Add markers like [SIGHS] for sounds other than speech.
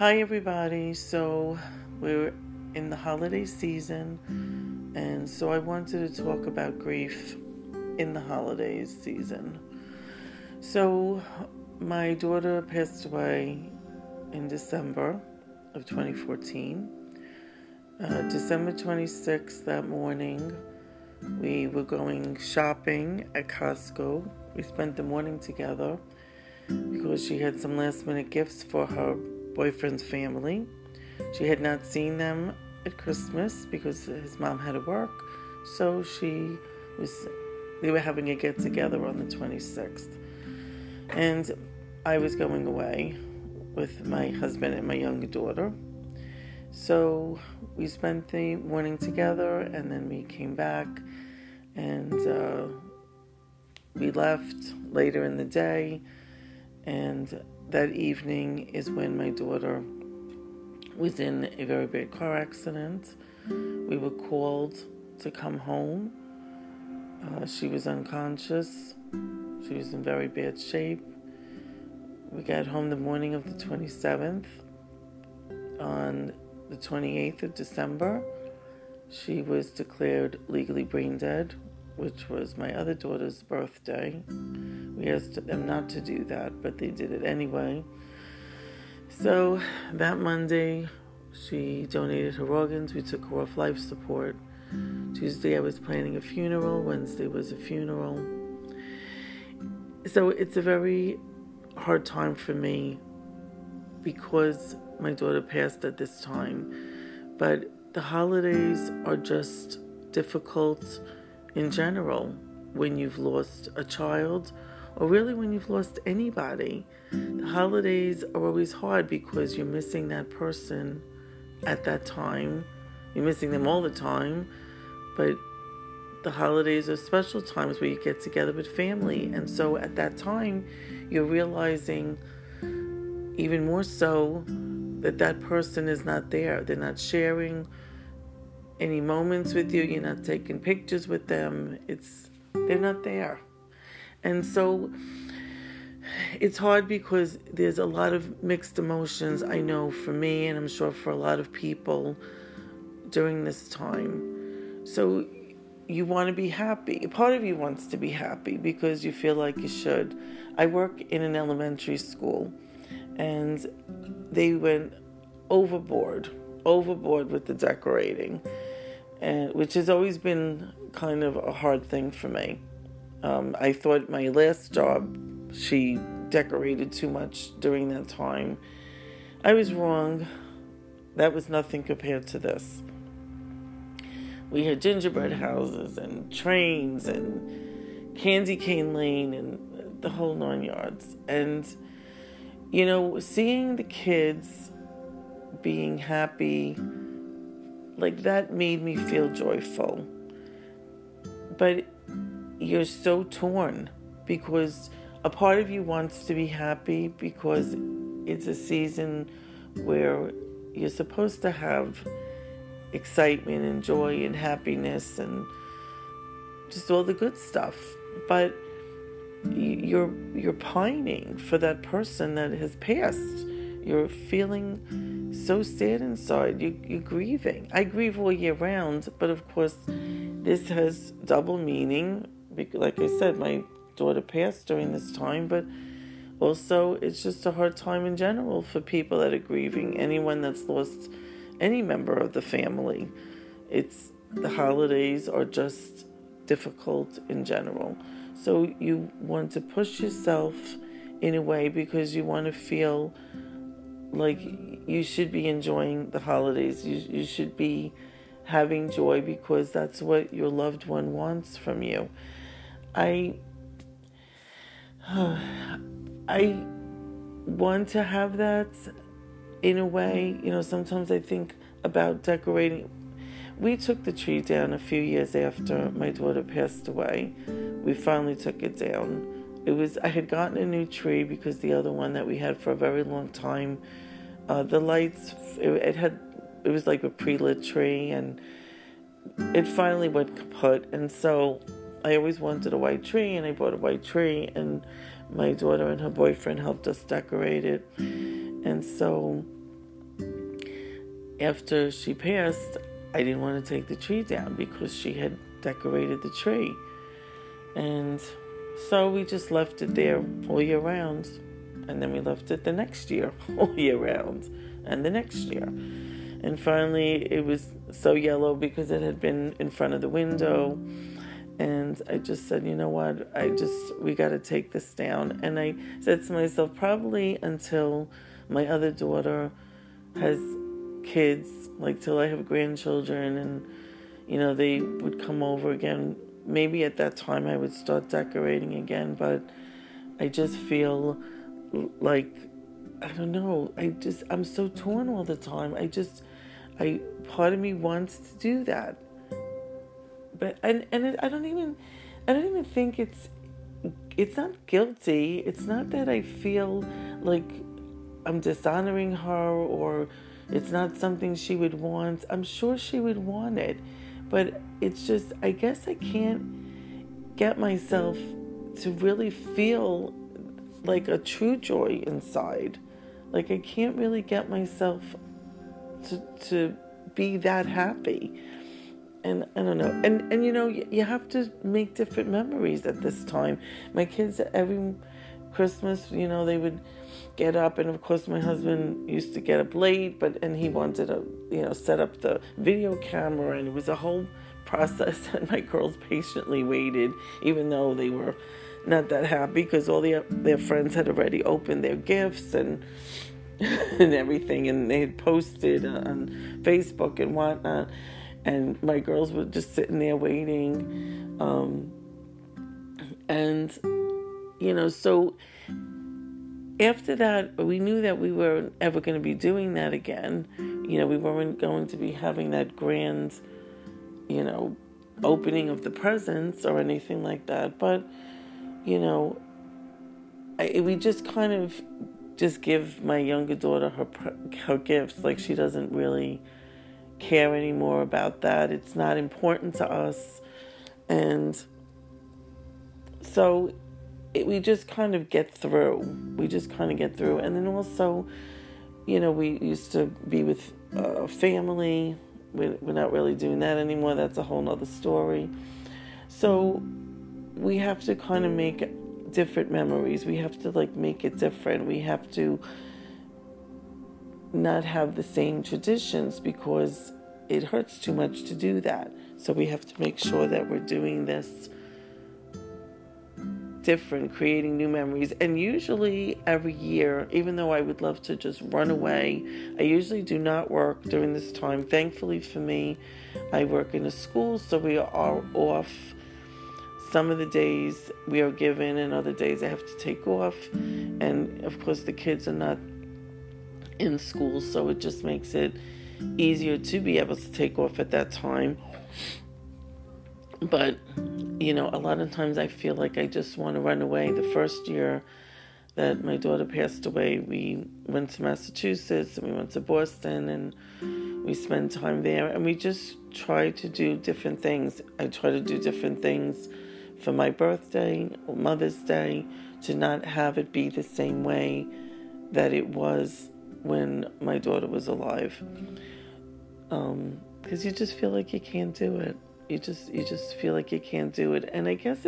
Hi, everybody. So, we're in the holiday season, and so I wanted to talk about grief in the holidays season. So, my daughter passed away in December of 2014. Uh, December 26th, that morning, we were going shopping at Costco. We spent the morning together because she had some last minute gifts for her boyfriend's family. She had not seen them at Christmas because his mom had to work, so she was they were having a get together on the 26th. And I was going away with my husband and my younger daughter. So we spent the morning together and then we came back and uh, we left later in the day. And that evening is when my daughter was in a very bad car accident. We were called to come home. Uh, she was unconscious. She was in very bad shape. We got home the morning of the 27th. On the 28th of December, she was declared legally brain dead, which was my other daughter's birthday. We asked them not to do that, but they did it anyway. So that Monday, she donated her organs. We took her off life support. Tuesday, I was planning a funeral. Wednesday was a funeral. So it's a very hard time for me because my daughter passed at this time. But the holidays are just difficult in general when you've lost a child or really when you've lost anybody. The holidays are always hard because you're missing that person at that time. You're missing them all the time, but the holidays are special times where you get together with family. And so at that time, you're realizing even more so that that person is not there. They're not sharing any moments with you. You're not taking pictures with them. It's they're not there. And so it's hard because there's a lot of mixed emotions I know for me and I'm sure for a lot of people during this time. So you want to be happy. Part of you wants to be happy because you feel like you should. I work in an elementary school and they went overboard, overboard with the decorating, and which has always been kind of a hard thing for me. Um, I thought my last job, she decorated too much during that time. I was wrong. That was nothing compared to this. We had gingerbread houses and trains and candy cane lane and the whole nine yards. And, you know, seeing the kids being happy, like that made me feel joyful. But you're so torn because a part of you wants to be happy because it's a season where you're supposed to have excitement and joy and happiness and just all the good stuff but you're you're pining for that person that has passed you're feeling so sad inside you, you're grieving i grieve all year round but of course this has double meaning like i said my daughter passed during this time but also it's just a hard time in general for people that are grieving anyone that's lost any member of the family. It's the holidays are just difficult in general. So you want to push yourself in a way because you want to feel like you should be enjoying the holidays. You you should be having joy because that's what your loved one wants from you. I [SIGHS] I want to have that in a way, you know, sometimes I think about decorating. We took the tree down a few years after my daughter passed away. We finally took it down. It was I had gotten a new tree because the other one that we had for a very long time, uh, the lights it, it had it was like a pre-lit tree and it finally went kaput and so I always wanted a white tree and I bought a white tree and my daughter and her boyfriend helped us decorate it and so after she passed, I didn't want to take the tree down because she had decorated the tree. And so we just left it there all year round. And then we left it the next year, [LAUGHS] all year round, and the next year. And finally, it was so yellow because it had been in front of the window. And I just said, you know what? I just, we got to take this down. And I said to myself, probably until my other daughter has kids, like till I have grandchildren and, you know, they would come over again. Maybe at that time I would start decorating again, but I just feel like, I don't know, I just, I'm so torn all the time. I just, I, part of me wants to do that. But, and, and it, I don't even, I don't even think it's, it's not guilty. It's not that I feel like I'm dishonoring her or it's not something she would want. I'm sure she would want it, but it's just, I guess I can't get myself to really feel like a true joy inside. Like I can't really get myself to to be that happy. And I don't know. And and you know, you, you have to make different memories at this time. My kids every Christmas, you know, they would get up and of course my husband used to get up late but and he wanted to you know set up the video camera and it was a whole process [LAUGHS] and my girls patiently waited even though they were not that happy because all their their friends had already opened their gifts and [LAUGHS] and everything and they had posted on Facebook and whatnot and my girls were just sitting there waiting um, and you know so after that, we knew that we weren't ever going to be doing that again. You know, we weren't going to be having that grand, you know, opening of the presents or anything like that. But, you know, I, we just kind of just give my younger daughter her her gifts. Like she doesn't really care anymore about that. It's not important to us, and so it, we just kind of get through. We just kind of get through. And then also, you know, we used to be with uh, family. We're, we're not really doing that anymore. That's a whole nother story. So we have to kind of make different memories. We have to like make it different. We have to not have the same traditions because it hurts too much to do that. So we have to make sure that we're doing this different, creating new memories. And usually every year, even though I would love to just run away, I usually do not work during this time. Thankfully for me, I work in a school, so we are off. Some of the days we are given, and other days I have to take off. And of course, the kids are not in school, so it just makes it easier to be able to take off at that time. But you know, a lot of times I feel like I just want to run away. The first year that my daughter passed away, we went to Massachusetts and we went to Boston and we spent time there and we just tried to do different things. I try to do different things for my birthday, Mother's Day, to not have it be the same way that it was when my daughter was alive. Because um, you just feel like you can't do it you just you just feel like you can't do it. And i guess